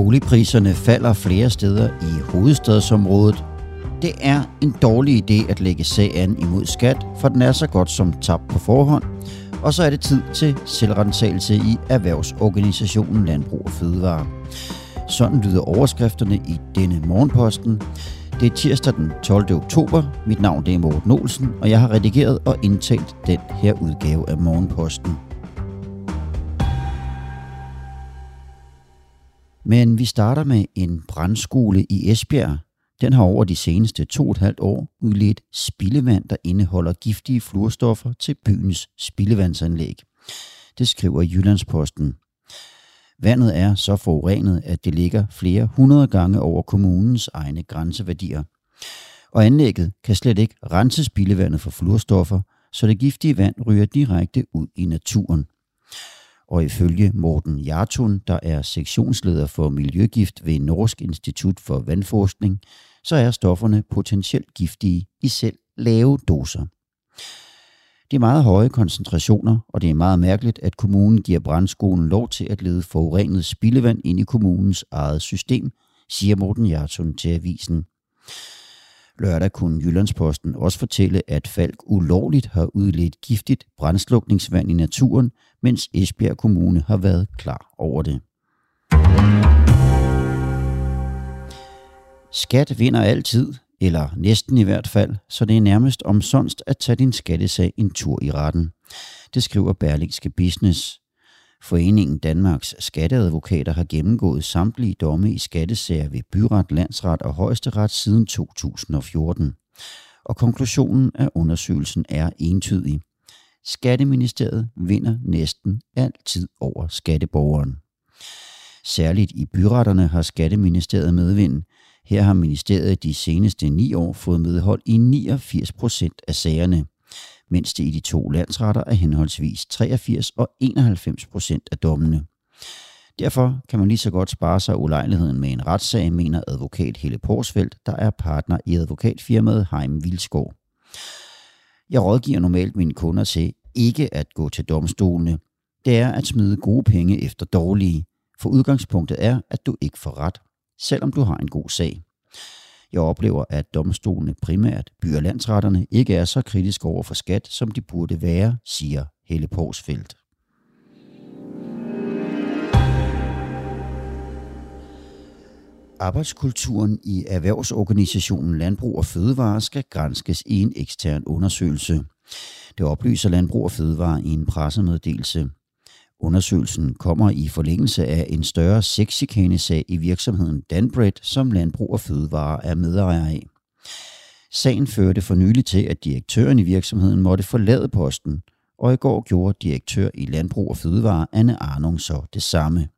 Boligpriserne falder flere steder i hovedstadsområdet. Det er en dårlig idé at lægge sag an imod skat, for den er så godt som tabt på forhånd. Og så er det tid til selvrentagelse i erhvervsorganisationen Landbrug og Fødevare. Sådan lyder overskrifterne i denne morgenposten. Det er tirsdag den 12. oktober. Mit navn det er Morten Olsen, og jeg har redigeret og indtalt den her udgave af Morgenposten. Men vi starter med en brandskole i Esbjerg. Den har over de seneste to og et halvt år udledt spildevand, der indeholder giftige fluorstoffer til byens spildevandsanlæg. Det skriver Jyllandsposten. Vandet er så forurenet, at det ligger flere hundrede gange over kommunens egne grænseværdier. Og anlægget kan slet ikke rense spildevandet for fluorstoffer, så det giftige vand ryger direkte ud i naturen og ifølge Morten Jartun, der er sektionsleder for Miljøgift ved Norsk Institut for Vandforskning, så er stofferne potentielt giftige i selv lave doser. Det er meget høje koncentrationer, og det er meget mærkeligt, at kommunen giver brandskolen lov til at lede forurenet spildevand ind i kommunens eget system, siger Morten Jartun til avisen. Lørdag kunne Jyllandsposten også fortælle, at Falk ulovligt har udledt giftigt brændslukningsvand i naturen, mens Esbjerg Kommune har været klar over det. Skat vinder altid, eller næsten i hvert fald, så det er nærmest omsonst at tage din skattesag en tur i retten. Det skriver Berlingske Business. Foreningen Danmarks Skatteadvokater har gennemgået samtlige domme i skattesager ved byret, landsret og højesteret siden 2014. Og konklusionen af undersøgelsen er entydig. Skatteministeriet vinder næsten altid over skatteborgeren. Særligt i byretterne har Skatteministeriet medvind. Her har ministeriet de seneste ni år fået medhold i 89 procent af sagerne mens det i de to landsretter er henholdsvis 83 og 91 procent af dommene. Derfor kan man lige så godt spare sig ulejligheden med en retssag, mener advokat Helle Porsfeldt, der er partner i advokatfirmaet Heim Vilskov. Jeg rådgiver normalt mine kunder til ikke at gå til domstolene. Det er at smide gode penge efter dårlige, for udgangspunktet er, at du ikke får ret, selvom du har en god sag. Jeg oplever, at domstolene primært, byer landsretterne, ikke er så kritiske over for skat, som de burde være, siger Helle Porsfeldt. Arbejdskulturen i erhvervsorganisationen Landbrug og Fødevare skal granskes i en ekstern undersøgelse. Det oplyser Landbrug og Fødevare i en pressemeddelelse. Undersøgelsen kommer i forlængelse af en større sexchikanesag i virksomheden Danbred, som Landbrug og Fødevare er medejer af. Sagen førte for nylig til, at direktøren i virksomheden måtte forlade posten, og i går gjorde direktør i Landbrug og Fødevare Anne Arnung så det samme.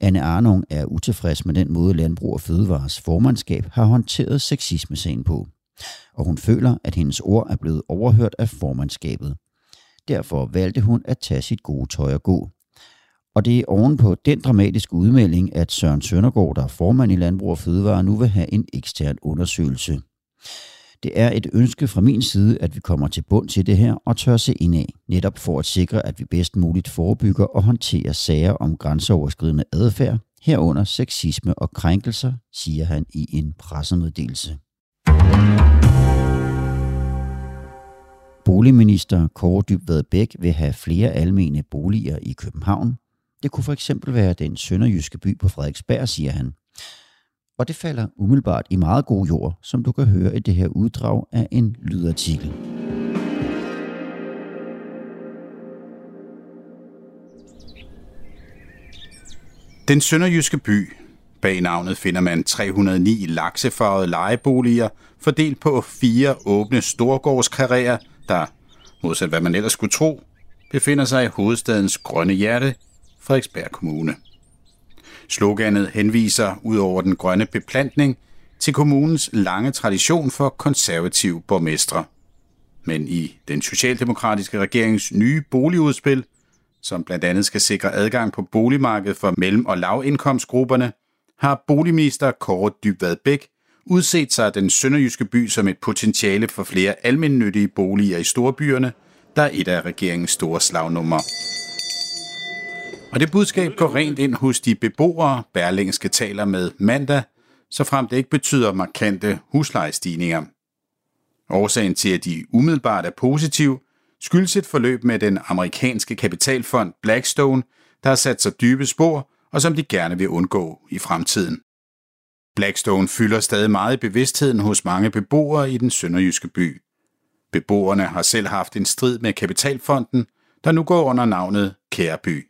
Anne Arnung er utilfreds med den måde Landbrug og Fødevares formandskab har håndteret sexismesagen på, og hun føler, at hendes ord er blevet overhørt af formandskabet – Derfor valgte hun at tage sit gode tøj og gå. Og det er ovenpå den dramatiske udmelding, at Søren Søndergaard, der er formand i Landbrug og Fødevare, nu vil have en ekstern undersøgelse. Det er et ønske fra min side, at vi kommer til bund til det her og tør se ind af, netop for at sikre, at vi bedst muligt forebygger og håndterer sager om grænseoverskridende adfærd, herunder sexisme og krænkelser, siger han i en pressemeddelelse. Boligminister Kåre Dybvad Bæk vil have flere almene boliger i København. Det kunne for eksempel være den sønderjyske by på Frederiksberg, siger han. Og det falder umiddelbart i meget god jord, som du kan høre i det her uddrag af en lydartikel. Den sønderjyske by. Bag navnet finder man 309 laksefarvede lejeboliger, fordelt på fire åbne storgårdskarrierer, der, modsat hvad man ellers skulle tro, befinder sig i hovedstadens grønne hjerte, Frederiksberg Kommune. Sloganet henviser ud over den grønne beplantning til kommunens lange tradition for konservative borgmestre. Men i den socialdemokratiske regerings nye boligudspil, som blandt andet skal sikre adgang på boligmarkedet for mellem- og lavindkomstgrupperne, har boligminister Kåre Dybvad Bæk udset sig den sønderjyske by som et potentiale for flere almindelige boliger i storbyerne, der er et af regeringens store slagnummer. Og det budskab går rent ind hos de beboere, Berlingske taler med mandag, så frem det ikke betyder markante huslejestigninger. Årsagen til, at de umiddelbart er positiv, skyldes et forløb med den amerikanske kapitalfond Blackstone, der har sat sig dybe spor, og som de gerne vil undgå i fremtiden. Blackstone fylder stadig meget i bevidstheden hos mange beboere i den sønderjyske by. Beboerne har selv haft en strid med kapitalfonden, der nu går under navnet Kæreby.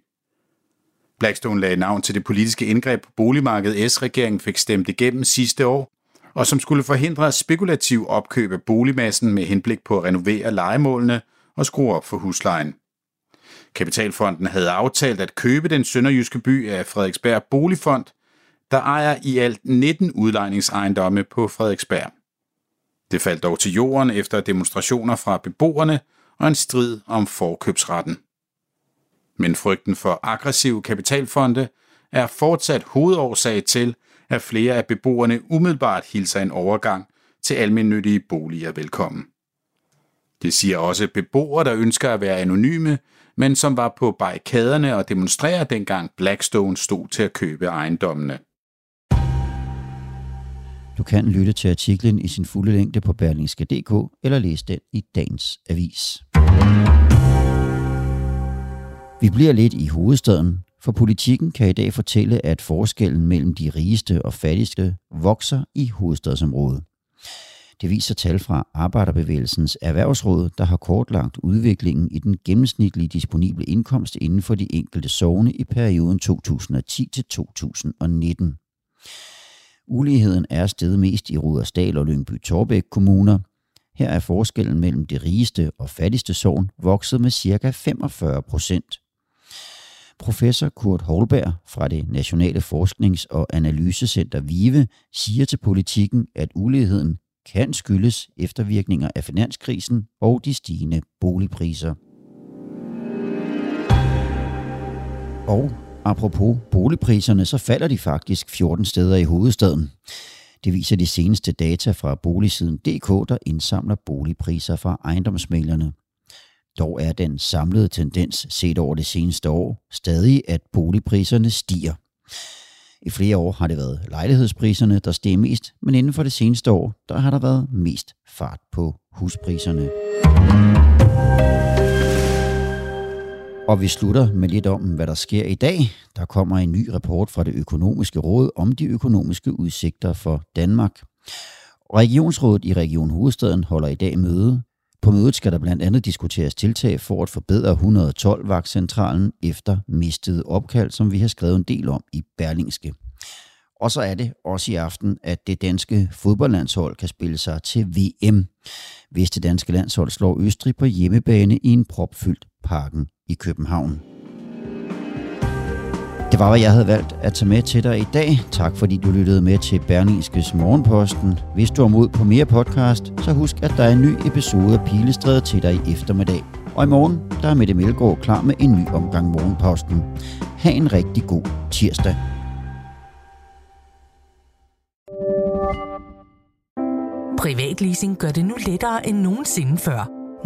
Blackstone lagde navn til det politiske indgreb på boligmarkedet, S-regeringen fik stemt igennem sidste år, og som skulle forhindre spekulativ opkøb af boligmassen med henblik på at renovere legemålene og skrue op for huslejen. Kapitalfonden havde aftalt at købe den sønderjyske by af Frederiksberg Boligfond, der ejer i alt 19 udlejningsejendomme på Frederiksberg. Det faldt dog til jorden efter demonstrationer fra beboerne og en strid om forkøbsretten. Men frygten for aggressive kapitalfonde er fortsat hovedårsag til, at flere af beboerne umiddelbart hilser en overgang til almindelige boliger velkommen. Det siger også beboere, der ønsker at være anonyme, men som var på barrikaderne og demonstrere dengang Blackstone stod til at købe ejendommene. Du kan lytte til artiklen i sin fulde længde på berlingske.dk eller læse den i dagens avis. Vi bliver lidt i hovedstaden, for politikken kan i dag fortælle, at forskellen mellem de rigeste og fattigste vokser i hovedstadsområdet. Det viser tal fra Arbejderbevægelsens Erhvervsråd, der har kortlagt udviklingen i den gennemsnitlige disponible indkomst inden for de enkelte sovne i perioden 2010 til 2019. Uligheden er steget mest i Rudersdal og Lyngby Torbæk kommuner. Her er forskellen mellem det rigeste og fattigste sogn vokset med ca. 45 procent. Professor Kurt Holberg fra det Nationale Forsknings- og Analysecenter VIVE siger til politikken, at uligheden kan skyldes eftervirkninger af finanskrisen og de stigende boligpriser. Og apropos boligpriserne, så falder de faktisk 14 steder i hovedstaden. Det viser de seneste data fra boligsiden DK, der indsamler boligpriser fra ejendomsmælerne. Dog er den samlede tendens set over det seneste år stadig, at boligpriserne stiger. I flere år har det været lejlighedspriserne, der steg mest, men inden for det seneste år, der har der været mest fart på huspriserne. Og vi slutter med lidt om, hvad der sker i dag. Der kommer en ny rapport fra det økonomiske råd om de økonomiske udsigter for Danmark. Regionsrådet i Region Hovedstaden holder i dag møde. På mødet skal der blandt andet diskuteres tiltag for at forbedre 112-vagtcentralen efter mistede opkald, som vi har skrevet en del om i Berlingske. Og så er det også i aften, at det danske fodboldlandshold kan spille sig til VM, hvis det danske landshold slår Østrig på hjemmebane i en propfyldt parken i København. Det var, hvad jeg havde valgt at tage med til dig i dag. Tak fordi du lyttede med til Berlingskes Morgenposten. Hvis du er mod på mere podcast, så husk, at der er en ny episode af Pilestrædet til dig i eftermiddag. Og i morgen, der er Mette Melgaard klar med en ny omgang Morgenposten. Ha' en rigtig god tirsdag. Privatleasing gør det nu lettere end nogensinde før.